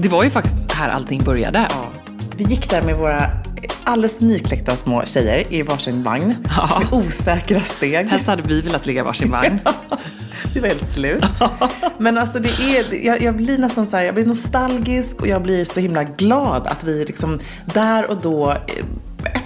Det var ju faktiskt här allting började. Ja. Vi gick där med våra alldeles nykläckta små tjejer i varsin vagn. Ja. Med osäkra steg. Helst hade vi velat ligga i varsin vagn. Vi var helt slut. Men alltså det är, jag, jag blir nästan så här, jag blir nostalgisk och jag blir så himla glad att vi liksom där och då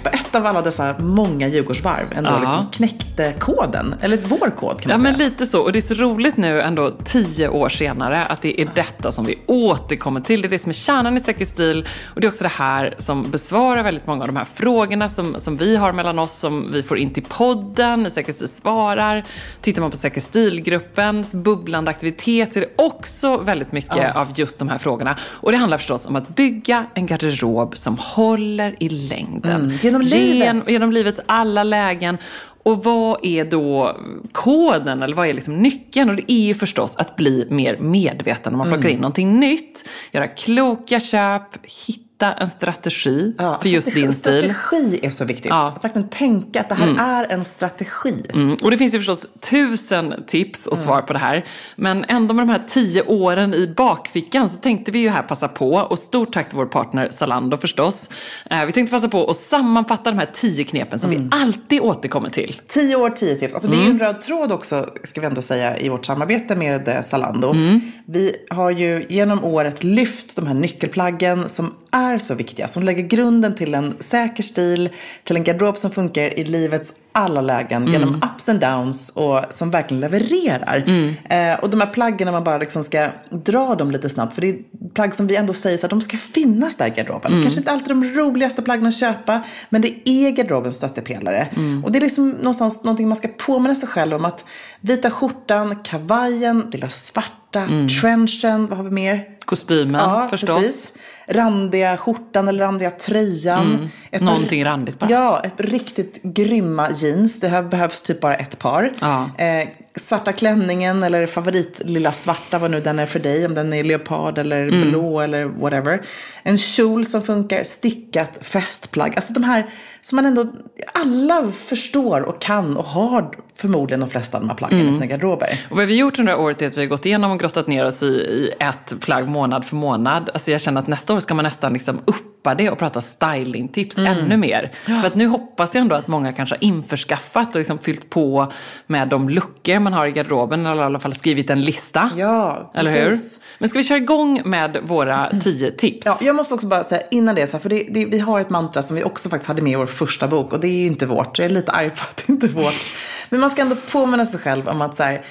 på ett av alla dessa många Djurgårdsvarv ändå Ja. liksom knäckte koden. Eller vår kod kan Ja, man men säga. lite så. Och det är så roligt nu ändå tio år senare att det är detta som vi återkommer till. Det är det som är kärnan i Säker stil och det är också det här som besvarar väldigt många av de här frågorna som, som vi har mellan oss, som vi får in till podden, när Säker stil svarar. Tittar man på Säker stil-gruppens bubblande aktivitet så är det också väldigt mycket av just de här frågorna. Och det handlar förstås om att bygga en garderob som håller i längden. Mm, genom livet. Gen- genom livets alla lägen. Och vad är då koden, eller vad är liksom nyckeln? Och det är ju förstås att bli mer medveten när man plockar Mm. in någonting nytt. Göra kloka köp, hitta en strategi Ja, för just strategi- din stil. Strategi är så viktigt. Ja. Att verkligen tänka att det här är en strategi. Mm. Och det finns ju förstås tusen tips och svar på det här. Men ändå med de här tio åren i bakfickan så tänkte vi ju här passa på, och stort tack till vår partner Zalando förstås. Eh, vi tänkte passa på att sammanfatta de här tio knepen som vi alltid återkommer till. Tio år, tio tips. Alltså det är ju Mm. en röd tråd också, ska vi ändå säga, i vårt samarbete med eh, Zalando. Mm. Vi har ju genom året lyft de här nyckelplaggen som är så viktiga. Som lägger grunden till en säker stil, till en garderob som funkar i livets alla lägen. Mm. Genom ups and downs och som verkligen levererar. Mm. Eh, och de här plaggen, när man bara liksom ska dra dem lite snabbt. För det är plagg som vi ändå säger så att de ska finnas där i garderoben. Mm. Kanske inte alltid de roligaste plaggen att köpa. Men det är garderobens stöttepelare. Mm. Och det är liksom någonstans någonting man ska påminna sig själv om. Att vita skjortan, kavajen, det lilla svarta, trenchen, vad har vi mer? Kostymen förstås. Randiga skjortan eller randiga tröjan. Ett par- Någonting randigt bara. Ja, ett riktigt grymma jeans. Det här behövs typ bara ett par. Ja. Eh, svarta klänningen eller favorit lilla svarta, vad nu den är för dig. Om den är leopard eller Mm. blå eller whatever. En kjol som funkar, stickat festplagg. Alltså de här som man ändå, alla förstår och kan och har förmodligen de flesta av de här plaggen Mm. i sina garderober. Och vad vi har gjort under det här året är att vi har gått igenom och grottat ner oss i, i ett plagg månad för månad. Alltså jag känner att nästa år ska man nästan liksom uppa det och prata stylingtips ännu mer. För att nu hoppas jag ändå att många kanske har införskaffat och liksom fyllt på med de luckor man har i garderoben. Eller i alla fall skrivit en lista. Ja, Eller hur? precis. Men ska vi köra igång med våra tio tips? Ja, jag måste också bara säga innan det, så här, för det, det, vi har ett mantra som vi också faktiskt hade med i vår första bok och det är ju inte vårt. Jag är lite arg på att det inte är vårt. Men man ska ändå påminna sig själv om att så här,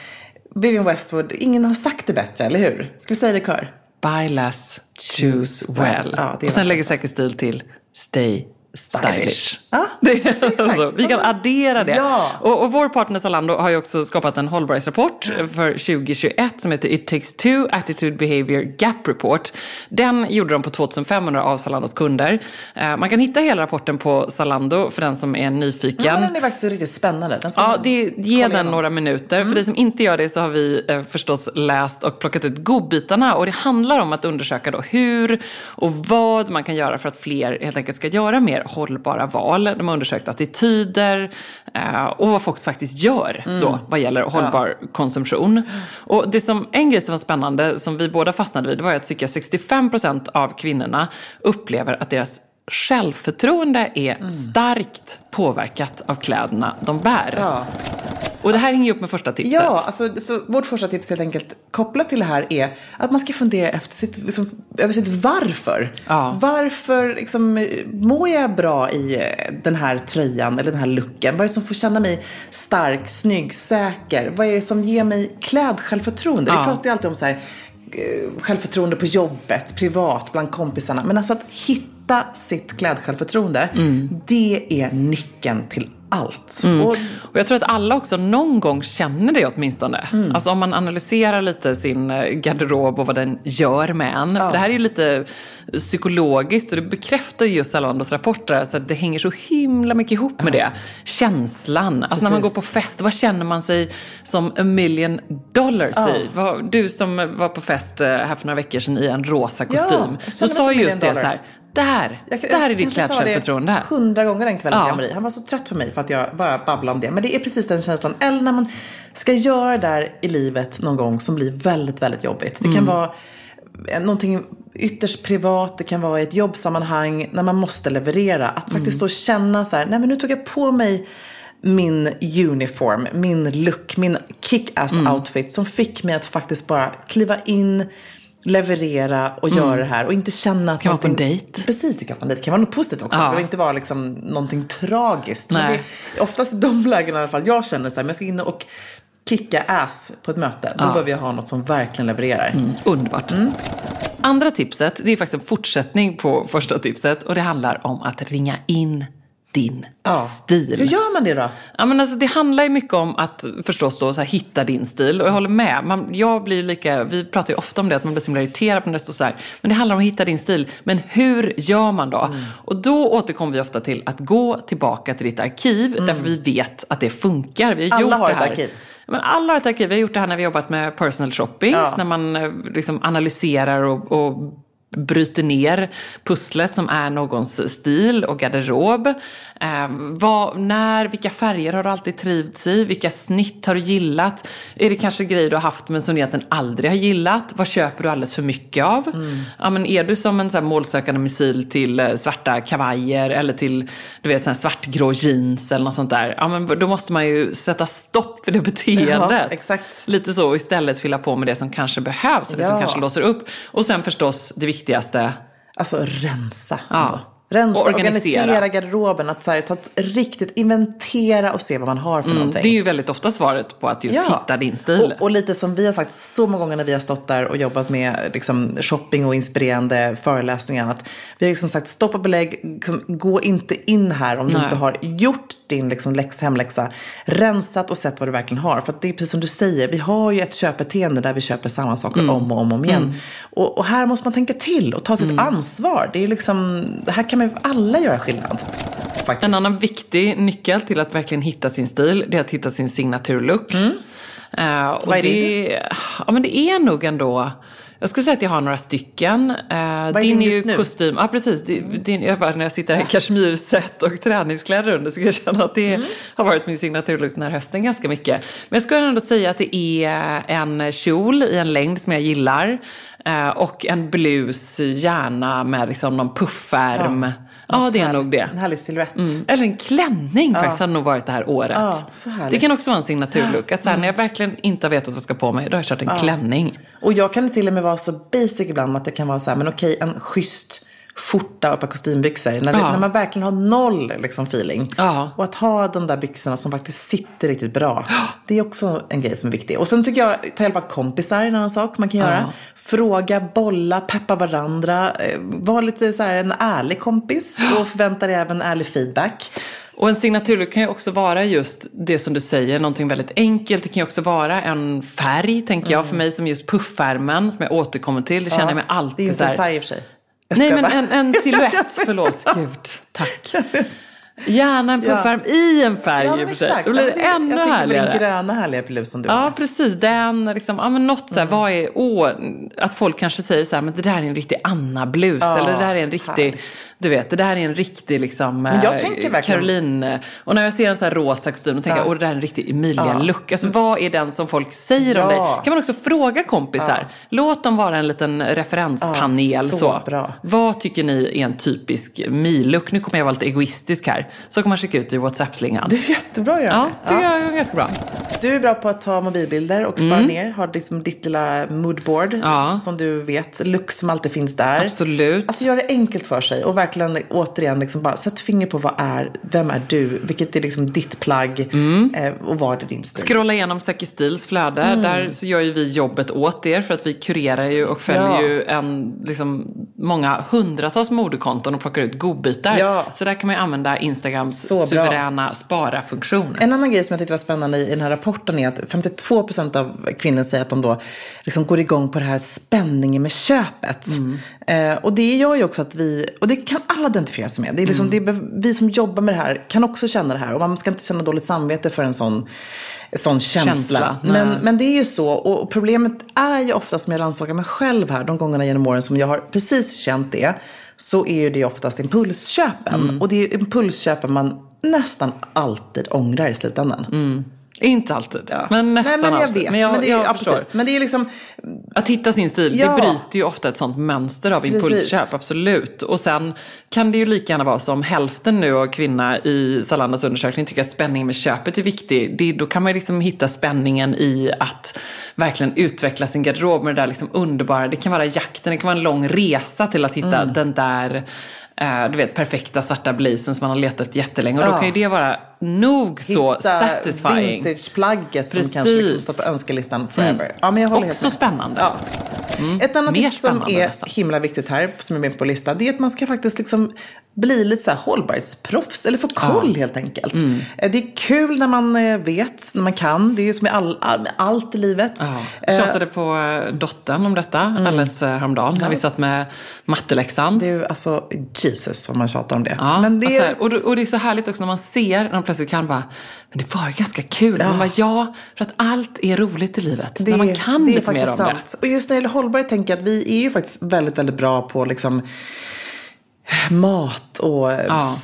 Vivienne Westwood, ingen har sagt det bättre, eller hur? Ska vi säga det i kör? Buy less, choose well. Ja, och sen lägger så. säker stil till stay stylish. Alltså, vi kan addera det. Ja. Och, och vår partner Zalando har ju också skapat en hållbarhetsrapport för 2021 som heter It takes two attitude behavior gap report. Den gjorde de på 2500 av Zalandos kunder. Eh, man kan hitta hela rapporten på Zalando för den som är nyfiken. Ja, den är faktiskt riktigt spännande. Den Ja, det, ge den. Mm. några minuter. För dig som inte gör det så har vi eh, förstås läst och plockat ut godbitarna. Och det handlar om att undersöka då hur och vad man kan göra för att fler helt enkelt ska göra mer hållbara val. De har undersökt attityder eh, och vad folk faktiskt gör Mm. då vad gäller hållbar konsumtion. Och det som, en grej som var spännande som vi båda fastnade vid var att cirka 65% av kvinnorna upplever att deras självförtroende är starkt påverkat av kläderna de bär. Mm. Ja. Och det här hänger ju upp med första tipset. Ja, alltså, så vårt första tips helt enkelt kopplat till det här är att man ska fundera efter sitt, liksom, över sitt varför. Ja. Varför liksom, mår jag bra i eh, den här tröjan eller den här looken? Vad är det som får känna mig stark, snygg, säker? Vad är det som ger mig klädsjälvförtroende? Ja. Vi pratar ju alltid om så här, eh, självförtroende på jobbet, privat, bland kompisarna. Men alltså att hitta sitt klädsjälvförtroende, det är nyckeln till allt. Och Och jag tror att alla också någon gång känner det åtminstone. Mm. Alltså om man analyserar lite sin eh, garderob och vad den gör med en. För det här är ju lite psykologiskt och det bekräftar ju just Zalandos rapporter. Så att det hänger så himla mycket ihop med det. Känslan. Alltså när man går Precis. på fest, vad känner man sig som a million dollars Ja. i? Du som var på fest eh, här för några veckor sedan i en rosa kostym. känner så sa just det så här. Där, Jag, där är ditt klädsjälvförtroende. hundra gånger den kvällen Ja. Marie. Han var så trött på mig för att jag bara babblade om det. Men det är precis den känslan. Eller när man ska göra det där i livet någon gång som blir väldigt, väldigt jobbigt. Det Mm. kan vara eh, någonting ytterst privat, det kan vara i ett jobbsammanhang när man måste leverera. Att faktiskt då känna så här, nej men nu tog jag på mig min uniform, min look, min kick-ass outfit som fick mig att faktiskt bara kliva in, leverera och göra det här och inte känna att Kan vara på en dejt. Precis, det kan vara en dejt. Det kan vara något positivt också. Ja. Det behöver inte vara liksom någonting tragiskt. Men Nej. det är oftast i de lägena i alla fall jag känner så här, men jag ska in och kicka ass på ett möte. Då behöver jag ha något som verkligen levererar. Underbart. Andra tipset, det är faktiskt en fortsättning på första tipset och det handlar om att ringa in din Ja. stil. Hur gör man det då? Ja, men alltså, det handlar ju mycket om att förstås då, så här, hitta din stil. Och jag håller med. Man, jag blir lika, vi pratar ju ofta om det, att man blir så himla irriterad när det står så här. Men det handlar om att hitta din stil. Men hur gör man då? Och då återkommer vi ofta till att gå tillbaka till ditt arkiv. Därför vi vet att det funkar. Vi har Alla gjort har det ett här. arkiv. Ja, Men alla har ett arkiv. Vi har gjort det här när vi jobbat med personal shopping. Ja. När man eh, liksom analyserar och, och bryter ner pusslet som är någons stil och garderob. Eh, vad, när, vilka färger har du alltid trivts i? Vilka snitt har du gillat? Är det kanske grejer du har haft men som du egentligen aldrig har gillat? Vad köper du alldeles för mycket av? Ja, men är du som en så målsökande missil till eh, svarta kavajer eller till du vet, så här svartgrå jeans eller något sånt där? Ja, men då måste man ju sätta stopp för det beteendet. Ja. Lite så och istället fylla på med det som kanske behövs och det som Ja. kanske låser upp. Och sen förstås det viktigaste, Alltså rensa. Ja. Rensa, Och organisera. organisera garderoben. Att så här, ta ett riktigt inventera och se vad man har för någonting. Mm, det är ju väldigt ofta svaret på att just hitta din stil. Och, och lite som vi har sagt så många gånger när vi har stått där och jobbat med liksom, shopping och inspirerande föreläsningar. Att vi har liksom sagt stopp och belägg, liksom, gå inte in här om du Nej. inte har gjort din liksom, läx, hemläxa. Rensat och sett vad du verkligen har. För att det är precis som du säger, vi har ju ett köpbeteende där vi köper samma saker Mm. om och om, och om igen. Och, och här måste man tänka till och ta sitt Mm. ansvar. Det är liksom, här kan ju alla göra skillnad. Faktiskt. En annan viktig nyckel till att verkligen hitta sin stil, det är att hitta sin signaturlook. Och Mm. Vad är det? Ja, men det är nog ändå... Jag skulle säga att jag har några stycken. Eh, är din din just nu? kostym. Ja, precis. Din, din, jag bara, när jag sitter här i kashmirset och träningskläder under så kan jag känna att det Mm. har varit min signaturlook den här hösten ganska mycket. Men jag skulle ändå säga att det är en kjol i en längd som jag gillar. Eh, Och en blus, gärna med liksom någon puffärm. Ja, det är nog det. En härlig silhuett. Mm. Eller en klänning faktiskt har nog varit det här året. Ja, härligt. det kan också vara en signaturlook. Att så här, när jag verkligen inte vetat vad jag ska på mig, då har jag kört en klänning. Och jag kan till och med vara så basic ibland att det kan vara så här, men okej, en schysst skjorta och ett par kostymbyxor. När, det, Ja. när man verkligen har noll liksom, feeling. Ja. Och att ha de där byxorna som faktiskt sitter riktigt bra. Det är också en grej som är viktig. Och sen tycker jag, ta hjälp av kompisar är en annan sak man kan göra. Fråga, bolla, peppa varandra. Eh, Var lite så här en ärlig kompis. Och förvänta dig även ärlig feedback. Och en signaturlook kan ju också vara just det som du säger, någonting väldigt enkelt. Det kan ju också vara en färg, tänker jag, för mig som just puffärmen, som jag återkommer till. Det känner jag mig Det är alltid inte en färg i och för sig. Nej, men en, en silhuett. Förlåt, gud. Tack. Gärna en puffärm i en färg Ja, i och för sig. Då blir det Ja, men ännu jag härligare. din gröna härliga som du har. Ja, precis. Den, liksom, ja, men något så Mm. här, vad är, åh, att folk kanske säger så här, men det där är en riktig Anna-blus. Ja, eller det där är en riktig, härligt. du vet, det där är en riktig liksom, Men jag eh, verkligen- Caroline. Och när jag ser en så här rosa kostym, då tänker Ja. jag, åh, det där är en riktig Emilia-look. Alltså, vad är den som folk säger om Ja. dig? Kan man också fråga kompisar. Låt dem vara en liten referenspanel. Ja, så. så bra. Vad tycker ni är en typisk Mi-look? Nu kommer jag vara lite egoistisk här. Så kan man skicka ut i WhatsApp-slingan. Det är jättebra att göra Ja, det. jag är ganska bra. Du är bra på att ta mobilbilder och spara ner. Har liksom ditt lilla moodboard Mm. Ja. som du vet. Look som alltid finns där. Absolut. Alltså gör det enkelt för sig och verkligen återigen liksom bara sätt finger på vad är, vem är du? Vilket är liksom ditt plagg Mm. eh, och vad är din stil? Scrolla igenom Säker Stils flöde. Mm. Där så gör ju vi jobbet åt er för att vi kurerar ju och följer Ja. ju en, liksom, många hundratals modekonton och plockar ut godbitar. Ja. Så där kan man ju använda Instagrams Så bra. suveräna spara-funktion. En annan grej som jag tyckte var spännande i den här rapporten är att 52% av kvinnor säger att de då liksom går igång på det här spänningen med köpet. Eh, och det gör ju också att vi, och det kan alla identifiera sig med. Det är liksom, det är, vi som jobbar med det här kan också känna det här. Och man ska inte känna dåligt samvete för en sån, sån känsla. Känsla, men, men det är ju så. Och problemet är ju ofta som jag rannsakar mig själv här de gångerna genom åren som jag har precis känt det. Så är ju det oftast impulsköpen. Och det är impulsköpen man nästan alltid ångrar i slutändan. Inte alltid, ja. men nästan Nej, men jag alltid. vet. Men, jag, men, det, är, ja, förstår. precis. men det är liksom... Att hitta sin stil, Ja. det bryter ju ofta ett sånt mönster av Precis. impulsköp, absolut. Och sen kan det ju lika gärna vara som hälften nu av kvinna i Zalandas undersökning tycker att spänning med köpet är viktig. Det, då kan man ju liksom hitta spänningen i att verkligen utveckla sin garderob med det där liksom underbara. Det kan vara jakten, det kan vara en lång resa till att hitta Mm. den där eh, du vet, perfekta svarta blazen som man har letat efter jättelänge. Och då Ja. kan ju det vara nog så hitta satisfying. vintageplagget som Precis. kanske liksom står på önskelistan forever. Ja, men jag håller helt Också med. spännande. Ja. Ett annat Mer tips som är nästan. himla viktigt här, som är med på listan, det är att man ska faktiskt liksom bli lite så här hållbarhetsproffs, eller få koll helt enkelt. Mm. Eh, Det är kul när man eh, vet, när man kan. Det är ju som med, all, all, allt i livet. Ja. Eh, Jag tjatade på dottern om detta alldeles eh, häromdagen när vi satt med matteläxan. Det är ju alltså, Jesus vad man tjatar om det. Ja, Men det att är, så här, och, och det är så härligt också när man ser, när de plötsligt kan bara, men det var ju ganska kul. Ja. Man bara, ja, för att allt är roligt i livet. när man kan det lite mer om sant. Och just när det gäller hållbarhet tänker jag att vi är ju faktiskt väldigt, väldigt bra på liksom mat och Ja.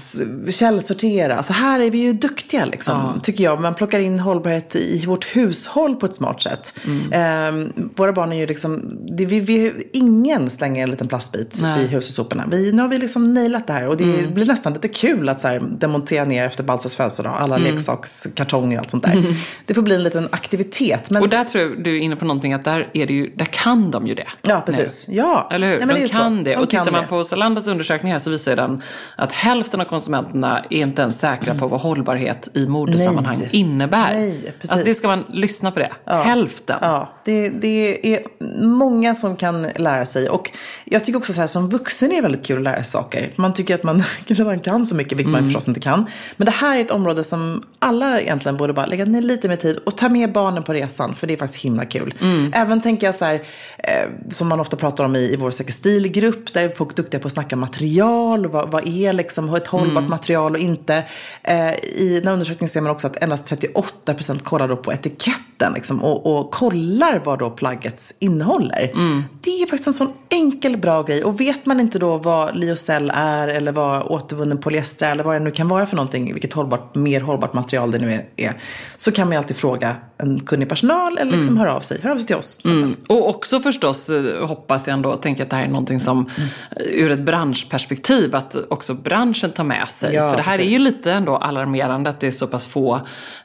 källsortera. Alltså här är vi ju duktiga liksom, tycker jag. Man plockar in hållbarhet i vårt hushåll på ett smart sätt. Mm. Ehm, våra barn är ju liksom, det, vi, vi, ingen slänger en liten plastbit Nej. i hushållssoporna. Vi, nu har vi liksom nailat det här och det Mm. blir nästan lite kul att så här, demontera ner efter Balsas födelsedag. Alla Mm. leksakskartonger och allt sånt där. Det får bli en liten aktivitet. Men, Och där tror jag du är inne på någonting, att där, är det ju, där kan de ju det. ja, precis. Ja. Eller hur? Nej, men de är så. kan det. De och tittar kan man det. på Zalandos undersökning här så visar den att hälften av konsumenterna är inte ens säkra på vad hållbarhet i modesammanhang Nej. innebär. Nej, precis. alltså det ska man lyssna på det. Hälften. Ja, det, det är många som kan lära sig. Och jag tycker också så här som vuxen är det väldigt kul att lära sig saker. Man tycker att man redan kan så mycket, vilket man förstås inte kan. Men det här är ett område som alla egentligen borde bara lägga ner lite mer tid och ta med barnen på resan. För det är faktiskt himla kul. Även tänker jag så här, eh, som man ofta pratar om i, i vår Säker stilgrupp, där är folk duktiga på att snacka material. Vad, vad är liksom ett hållbart material och inte. Eh, I den här undersökningen ser man också att endast 38% kollar då på etiketten liksom, och, och kollar vad då plagget innehåller. Det är faktiskt en sån enkel bra grej. Och vet man inte då vad lyocell är eller vad återvunnen polyester är eller vad det nu kan vara för någonting, vilket hållbart, mer hållbart material det nu är, är så kan man ju alltid fråga en kunnig personal eller liksom höra av sig. Hör av sig till oss. Mm. Och också förstås eh, hoppas jag ändå, tänker att det här är någonting som eh, ur ett branschperspektiv att också branschen tar med sig. Ja, För det här är precis. ju lite ändå alarmerande att det är så pass få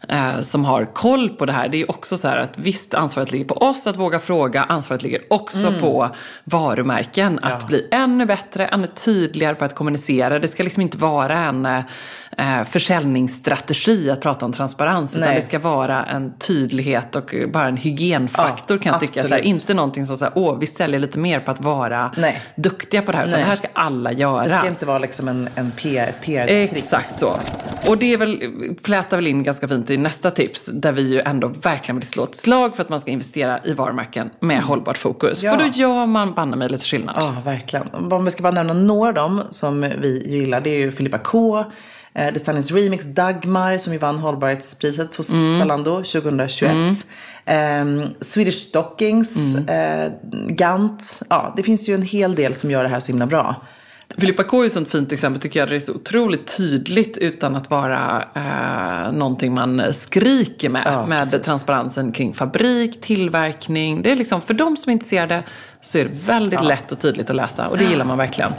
eh, som har koll på det här. Det är också så här att visst ansvaret ligger på oss att våga fråga, ansvaret ligger också på varumärken att bli ännu bättre, ännu tydligare på att kommunicera. Det ska liksom inte vara en eh, försäljningsstrategi att prata om transparens utan Nej. det ska vara en tydlighet och bara en hygienfaktor Ja, kan jag tycka. Så här, inte någonting som säger, åh, vi säljer lite mer på att vara Nej. duktiga på det här. Utan Nej. det här ska alla göra. Det ska inte vara liksom en, en PR, PR-trick. Exakt så. Och det är väl, flätar väl in ganska fint i nästa tips, där vi ju ändå verkligen vill slå ett slag för att man ska investera i varumärken med hållbart fokus. Mm. Ja. För då gör man banne mig lite skillnad. Ja, verkligen. Om vi ska bara nämna några av dem som vi gillar. Det är ju Filippa K. Eh, Designers Remix Dagmar som ju vann hållbarhetspriset hos Zalando 2021. Ehm, Swedish Stockings, eh, Gant. Ja, det finns ju en hel del som gör det här så himla bra. Filippa K är ett sånt fint exempel tycker jag. Det är så otroligt tydligt utan att vara eh, någonting man skriker med. Ja, med precis. transparensen kring fabrik, tillverkning. Det är liksom, för de som är intresserade så är det väldigt lätt och tydligt att läsa. Och det gillar man verkligen.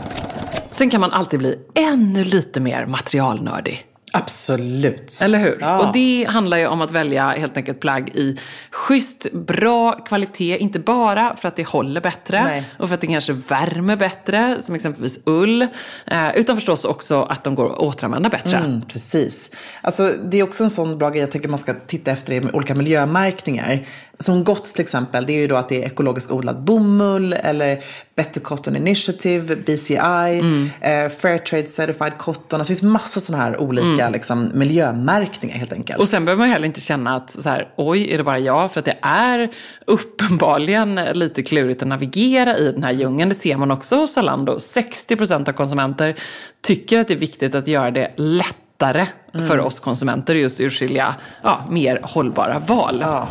Sen kan man alltid bli ännu lite mer materialnördig. Absolut. Eller hur? Ja. Och det handlar ju om att välja helt enkelt plagg i schysst, bra kvalitet. Inte bara för att det håller bättre Nej. och för att det kanske värmer bättre, som exempelvis ull. Eh, utan förstås också att de går att återanvända bättre. Mm, precis. Alltså, det är också en sån bra grej jag tycker man ska titta efter i olika miljömärkningar. Som GOTS till exempel, det är ju då att det är ekologiskt odlad bomull eller Better Cotton Initiative, BCI, eh, Fairtrade Certified Cotton. Alltså det finns massa sådana här olika liksom, miljömärkningar helt enkelt. Och sen behöver man ju heller inte känna att så här, oj, är det bara jag? För att det är uppenbarligen lite klurigt att navigera i den här djungeln. Det ser man också hos Zalando. 60% av konsumenter tycker att det är viktigt att göra det lättare för oss konsumenter just urskilja ja, mer hållbara val. Ja.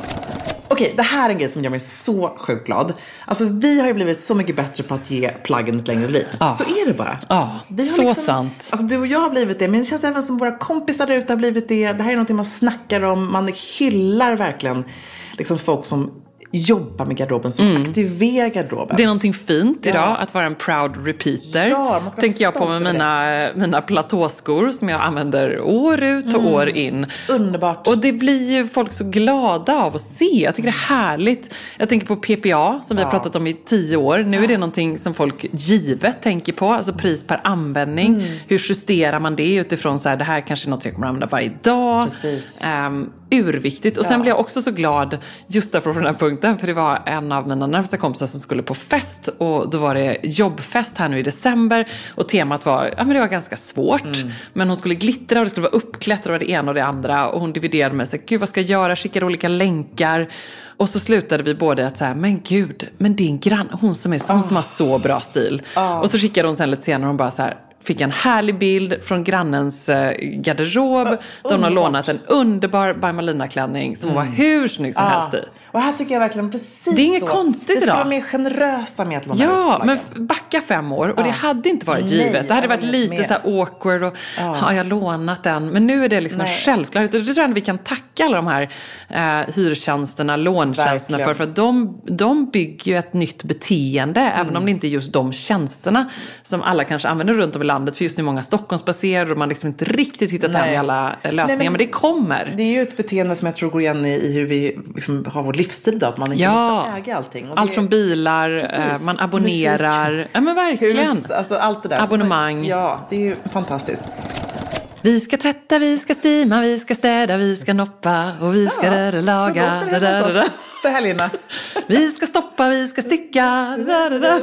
Okej, det här är en grej som gör mig så sjukt glad. Alltså vi har ju blivit så mycket bättre på att ge plaggen ett längre liv. Ja. Så är det bara. Har så sant. Alltså du och jag har blivit det, men det känns även som våra kompisar där ute har blivit det. Det här är någonting man snackar om, man hyllar verkligen liksom folk som jobbar med garderoben, som aktiverar garderoben. Mm. Det är någonting fint idag Ja. att vara en proud repeater. Ja, man ska Tänker jag på med mina, mina platåskor som jag använder år ut och år in. Underbart. Och det blir ju folk så glada av att se. Jag tycker det är härligt. Jag tänker på PPA som vi har pratat om i tio år. Nu är det någonting som folk givet tänker på. Alltså pris per användning. Mm. Hur justerar man det utifrån så här, det här kanske är något jag kommer använda varje dag. Precis. Um, urviktigt. Och sen blev jag också så glad just därför på den här punkten. För det var en av mina närmsta kompisar som skulle på fest. Och då var det jobbfest här nu i december. Och temat var, ja men det var ganska svårt. Men hon skulle glittra och det skulle vara uppklätt och det det ena och det andra. Och hon dividerade med sig, gud vad ska jag göra? Skickade olika länkar. Och så slutade vi båda att säga, men gud, men din grann, hon som, är, hon som har så bra stil. Och så skickade hon sen lite senare hon bara så här, fick en härlig bild från grannens eh, garderob. Där hon har lånat en underbar By Malina-klänning som hon var hur snygg som helst i. Och här tycker jag verkligen precis Det är inget så. konstigt Vi ska idag. vara mer generösa med att låna ut Ja, plaggen. men backa fem år och det hade inte varit Nej, givet. Det hade varit lite med. så här awkward och har jag lånat den? Men nu är det liksom en Nej. självklarhet. Och det tror jag att vi kan tacka alla de här eh, hyrtjänsterna, låntjänsterna för. Verkligen. För att de, de bygger ju ett nytt beteende, även Mm. om det inte är just de tjänsterna som alla kanske använder runt om i landet. För just nu är många Stockholmsbaserade och man liksom inte riktigt hittat hem i alla eh, lösningar. Nej, men- men, det kommer. Det är ju ett beteende som jag tror går igen i, i hur vi liksom har vår livsstil idag. Att man inte Ja. måste äga allting. Och Allt det- från bilar, Precis. eh, man abonnerar. Ja men verkligen. hus, alltså allt det där. Abonnemang. Ja, det är ju fantastiskt. Vi ska tvätta, vi ska stima, vi ska städa, vi ska noppa och vi ska Ja, laga. Så låter da, det för helgerna. Vi ska stoppa, vi ska sticka. Da, da,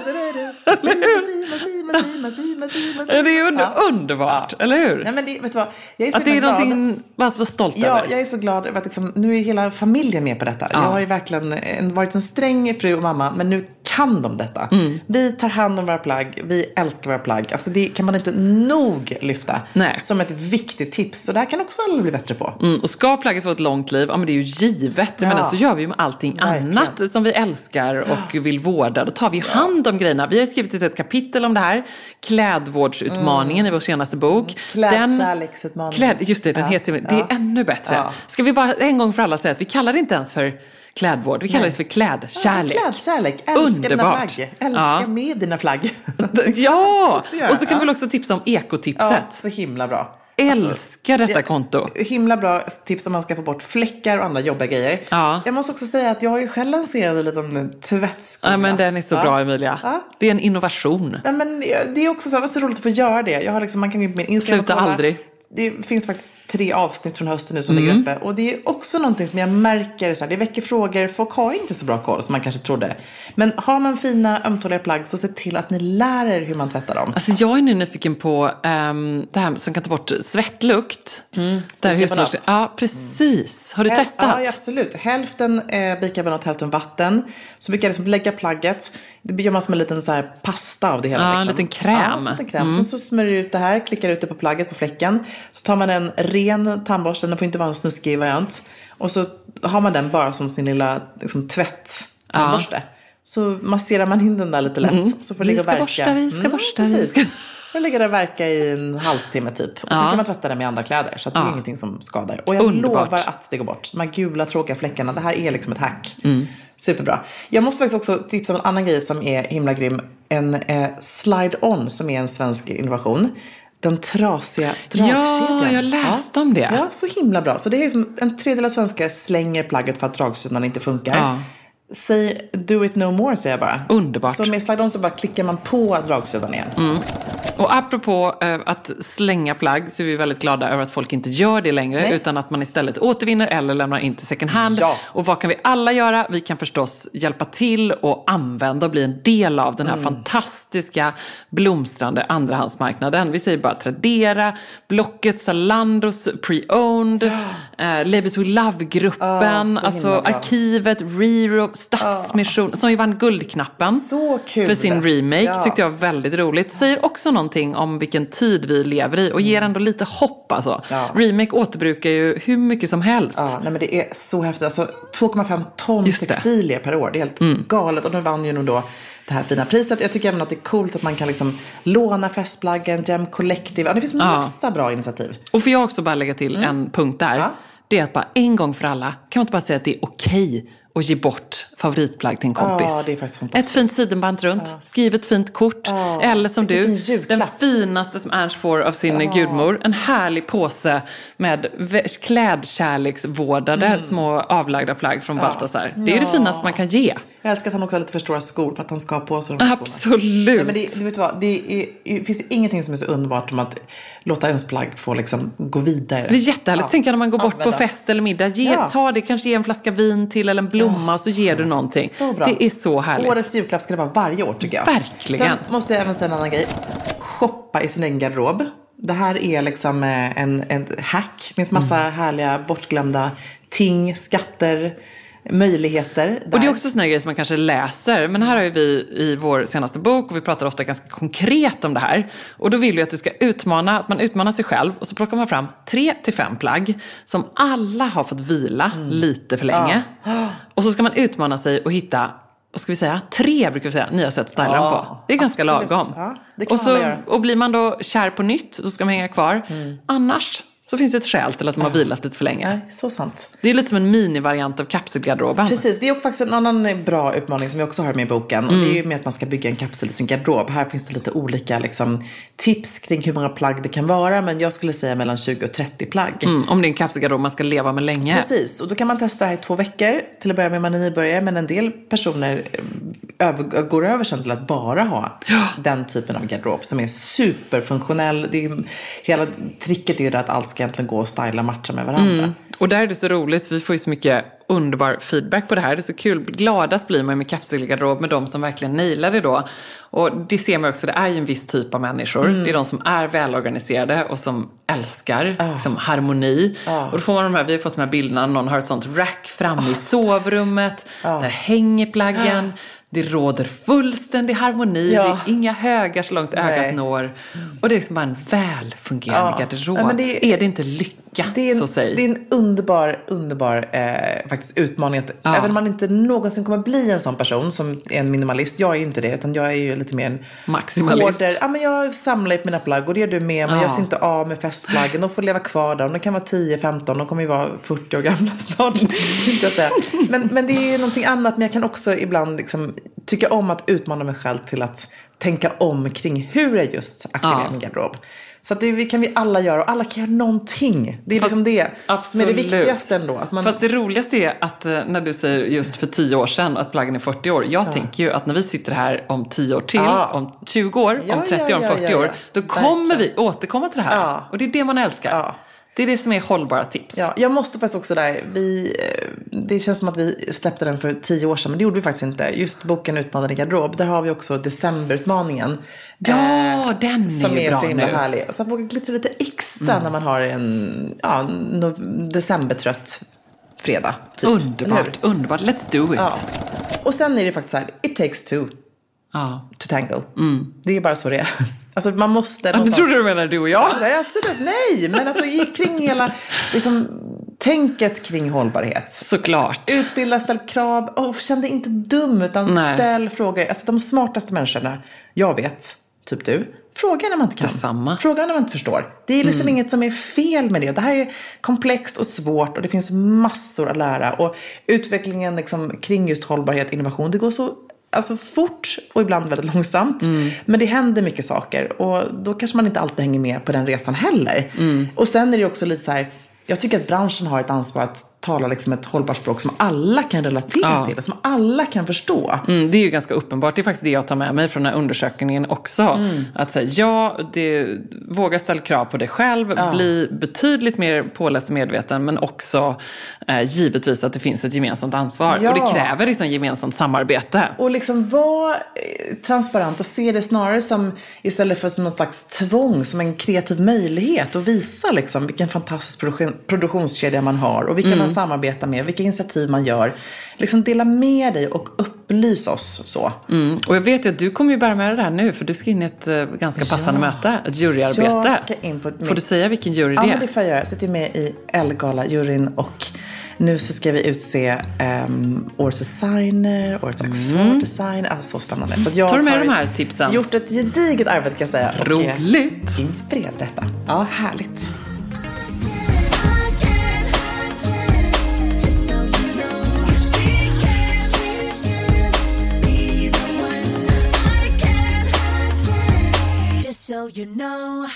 Det är under, Ja. underbart, eller hur? Nej men det, vet du vad? Jag är så Att det är glad. någonting bara att vara stolt Ja, över. jag är så glad över att liksom, nu är hela familjen med på detta. Jag har ju verkligen en, varit en sträng fru och mamma, men nu kan de detta. Mm. Vi tar hand om våra plagg, vi älskar våra plagg. Alltså det kan man inte nog lyfta Nej. som ett viktigt tips. Så det här kan också alla bli bättre på. Mm, och ska plagget få ett långt liv, ja men det är ju givet. Ja. menar, så gör vi ju med allting Verkligen. annat som vi älskar och vill vårda. Då tar vi hand om grejerna. Vi har skrivit ett, kapitel om det här. Klädvårdsutmaningen i vår senaste bok. Klädkärleksutmaningen. Kläd, just det, den heter, det är ännu bättre. Ja. Ska vi bara en gång för alla säga att vi kallar det inte ens för klädvård, vi kallar det för klädkärlek. Ja, klädkärlek. Älska dina Underbart. plagg. Älska Ja. med dina plagg. Ja! Och så kan ja. vi väl också tipsa om ekotipset. ja, så himla bra. Älskar detta det- konto. Himla bra tips om man ska få bort fläckar och andra jobbiga grejer. Ja. Jag måste också säga att jag har ju själv lanserat en liten tvättskola. Ja, men den är så Ja. bra Emilia. Ja. Det är en innovation. Nej, men det är också så, var så roligt att få göra det. Jag har liksom, man kan gå in på min Instagram Sluta aldrig. Det finns faktiskt tre avsnitt från hösten nu som Mm. ligger uppe. Och det är också någonting som jag märker, så här, det väcker frågor. Folk har inte så bra koll som man kanske trodde. Men har man fina ömtåliga plagg så se till att ni lär er hur man tvättar dem. Alltså jag är nu nyfiken på ehm, det här som kan ta bort svettlukt. Mm. Där husvårds... Ja, precis. Har du Häl- testat? Ja, ja, absolut. Hälften eh, bikarbonat, hälften vatten. Så brukar jag liksom lägga plagget. Det gör man som en liten så pasta av det hela. Ja, en liksom. liten kräm. Ja, en kräm. Sen så smörjer du ut det här, klickar ut det på plagget på fläcken. Så tar man en ren tandborste, den får inte vara en snuskig variant. Och så har man den bara som sin lilla liksom, tvätt-tandborste. Så masserar man in den där lite lätt. Så får Mm. Ligga och verka. borsta, vi ska borsta, vi ska- Får ligga där och verka i en halvtimme typ. Och sen Ja. kan man tvätta den med andra kläder. Så att det är Ja. ingenting som skadar. Och jag Underbart. lovar att det går bort. De här gula tråkiga fläckarna, det här är liksom ett hack. Mm. Superbra. Jag måste faktiskt också tipsa om en annan grej som är himla grym. En eh, slide-on som är en svensk innovation. Den trasiga dragkedjan. Ja, jag läste om det. Ja, så himla bra. Så det är liksom en tredjedel av svenskar slänger plagget för att dragkedjan inte funkar. Ja. Säg do it no more säger jag bara. Underbart. Så med slide-on så bara klickar man på dragkedjan igen. Och apropå eh, att slänga plagg så är vi väldigt glada över att folk inte gör det längre Nej. utan att man istället återvinner eller lämnar in till second hand. Ja. Och vad kan vi alla göra? Vi kan förstås hjälpa till och använda och bli en del av den här Mm. fantastiska blomstrande andrahandsmarknaden. Vi säger bara Tradera, Blocket, Zalandos Pre-Owned, eh, Labels We Love-gruppen, så alltså. Arkivet, Rero, Stadsmission, som ju vann Guldknappen för sin remake. Ja. Tyckte jag var väldigt roligt. Säger också någonting om vilken tid vi lever i och ger ändå lite hopp alltså. Ja. Remake återbrukar ju hur mycket som helst. Ja, nej men det är så häftigt. Alltså 2,5 ton. Mm. textilier per år. Det är helt galet. Och nu vann ju nog då det här fina priset. Jag tycker även att det är coolt att man kan liksom låna festplaggen, Gem Collective. Ja, det finns massa bra initiativ. Och får jag också bara lägga till en punkt där. Mm. Ja. Det är att bara en gång för alla kan man inte bara säga att det är okej att ge bort favoritplagg till en kompis. Ja, det är faktiskt fantastiskt. Ett fint sidenband runt, skriv ett fint kort. Eller som du, fin den finaste som Ernst får av sin gudmor. En härlig påse med klädkärleksvårdade små avlagda plagg från Baltasar. Det är det finaste man kan ge. Jag älskar att han också har lite för stora skor för att han ska ha på sig de. Absolut. Nej, men det, du vet vad, det, är, det finns ingenting som är så underbart som att låta ens plagg få liksom gå vidare. Det är jättehärligt. Ja, Tänk när man går bort använda. på fest eller middag. Ge, Ja. Ta det, kanske ge en flaska vin till eller en blomma och så ger du någonting. Så bra. Det är så härligt. Årets julklapp ska det vara varje år tycker jag. Verkligen. Sen måste jag även säga en annan grej. Shoppa i sin egen garderob. Det här är liksom eh, en, en hack. Det finns massa Mm. härliga bortglömda ting, skatter, möjligheter. Och det är där. också såna grejer som man kanske läser. Men här har ju vi i vår senaste bok och vi pratar ofta ganska konkret om det här. Och då vill vi att du ska utmana, att man utmanar sig själv och så plockar man fram tre till fem plagg som alla har fått vila Mm. lite för länge. Och så ska man utmana sig och hitta vad ska vi säga, tre brukar vi säga, nya sätt att styla dem på. Det är ganska absolut. lagom. Ja, och, så, och blir man då kär på nytt, då ska man hänga kvar. Annars så finns det ett skäl till att de har vilat lite för länge. Nej, så sant. Det är lite som en minivariant av kapselgarderoben. Precis, det är också faktiskt en annan bra utmaning som vi också har med i boken. Och det är ju med att man ska bygga en kapsel i sin garderob. Här finns det lite olika liksom, tips kring hur många plagg det kan vara. Men jag skulle säga mellan 20 och 30 plagg. Mm, om det är en kapselgarderob man ska leva med länge. Precis, och då kan man testa det här i två veckor. Till att börja med man är nybörjare. Men en del personer eh, över, går över sen till att bara ha den typen av garderob som är superfunktionell. Det är, hela tricket är ju att allt ska egentligen gå och styla och matcha med varandra. Mm. Och där är det så roligt, vi får ju så mycket underbar feedback på det här. Det är så kul. Gladast blir man med kapselgarderob med de som verkligen nailar det då. Och det ser man också, det är ju en viss typ av människor. Det är de som är välorganiserade och som älskar liksom, harmoni. Och då får man de här, vi har fått de här bilderna, någon har ett sånt rack framme i sovrummet. Där hänger plaggen. Det råder fullständig harmoni, Ja. det är inga högar så långt ögat Nej. når. Och det är liksom bara en välfungerande Ja. garderob. Ja, det- är det inte lycka, Det är, så en, säg? det är en underbar, underbar eh, faktiskt utmaning. Att, Ja. Även om man inte någonsin kommer bli en sån person som är en minimalist. Jag är ju inte det, utan jag är ju lite mer en Maximalist. Ja, men jag samlar på mina plagg och det gör du med. Men Ja. jag ser inte av med festplaggen. De får leva kvar där. De kan vara 10-15, de kommer ju vara 40 år gamla snart. jag säga. Men, men det är ju någonting annat. Men jag kan också ibland liksom, tycka om att utmana mig själv till att tänka om kring hur jag just aktiverar Ja. min garderob. Så det kan vi alla göra och alla kan göra någonting. Det är Fast- liksom det som är absolut. det viktigaste ändå. Att man, Fast det roligaste är att eh, när du säger just för 10 år sedan att plaggen är 40 år. Jag tänker ju att när vi sitter här om 10 år till, Ja. om 20 år, Ja, om 30 år, om ja, 40 ja, ja. år. Då kommer Verkligen. vi återkomma till det här. Ja. Och det är det man älskar. Ja. Det är det som är hållbara tips. Ja, jag måste faktiskt också där, vi, eh, det känns som att vi släppte den för tio år sedan, men det gjorde vi faktiskt inte. Just boken Utmanande garderob, där har vi också decemberutmaningen. Ja, den är Som är bra så himla nu. Mm. härlig. Och så våga glittra lite extra när man har en ja, no- decembertrött fredag. Typ. Underbart, underbart. Let's do it. Ja. Och sen är det faktiskt så här, it takes two Ja. to tango. Det är bara så det är. Alltså man måste Ja, någonstans- trodde du menade du och jag. Nej, absolut. Nej, men alltså kring hela liksom, tänket kring hållbarhet. Såklart. Utbilda, ställ krav och känn dig inte dum utan Nej. ställ frågor. Alltså de smartaste människorna jag vet, typ du, fråga när man inte kan. Detsamma. Fråga när man inte förstår. Det är liksom inget som är fel med det. Det här är komplext och svårt och det finns massor att lära. Och utvecklingen liksom, kring just hållbarhet, innovation, det går så Alltså fort och ibland väldigt långsamt. Men det händer mycket saker och då kanske man inte alltid hänger med på den resan heller. Och sen är det också lite så här, jag tycker att branschen har ett ansvar att tala liksom ett hållbart språk som alla kan relatera Ja. till, som alla kan förstå. Mm, det är ju ganska uppenbart. Det är faktiskt det jag tar med mig från den här undersökningen också. Mm. Att säga, ja, det, våga ställa krav på dig själv, bli betydligt mer påläst och medveten, men också eh, givetvis att det finns ett gemensamt ansvar. Ja. Och det kräver liksom gemensamt samarbete. Och liksom vara eh, transparent och se det snarare som, istället för som något slags tvång, som en kreativ möjlighet. Och visa liksom vilken fantastisk produktion, produktionskedja man har och vilka samarbetar med, vilka initiativ man gör. Liksom dela med dig och upplys oss så. Mm. Och jag vet ju att du kommer ju bära med dig det här nu för du ska in i ett uh, ganska passande Ja. möte, ett juryarbete. Jag ska in på ett Får du säga vilken jury Ja, det är? det får jag göra. Jag sitter med i Elgala-juryn och nu så ska vi utse um, årets designer, årets accessoardesigner. Alltså så spännande. Så jag Mm. Tar du med har de här tipsen? gjort ett gediget arbete kan jag säga. och är Roligt! Inspirerad detta. Ja, härligt. So you know.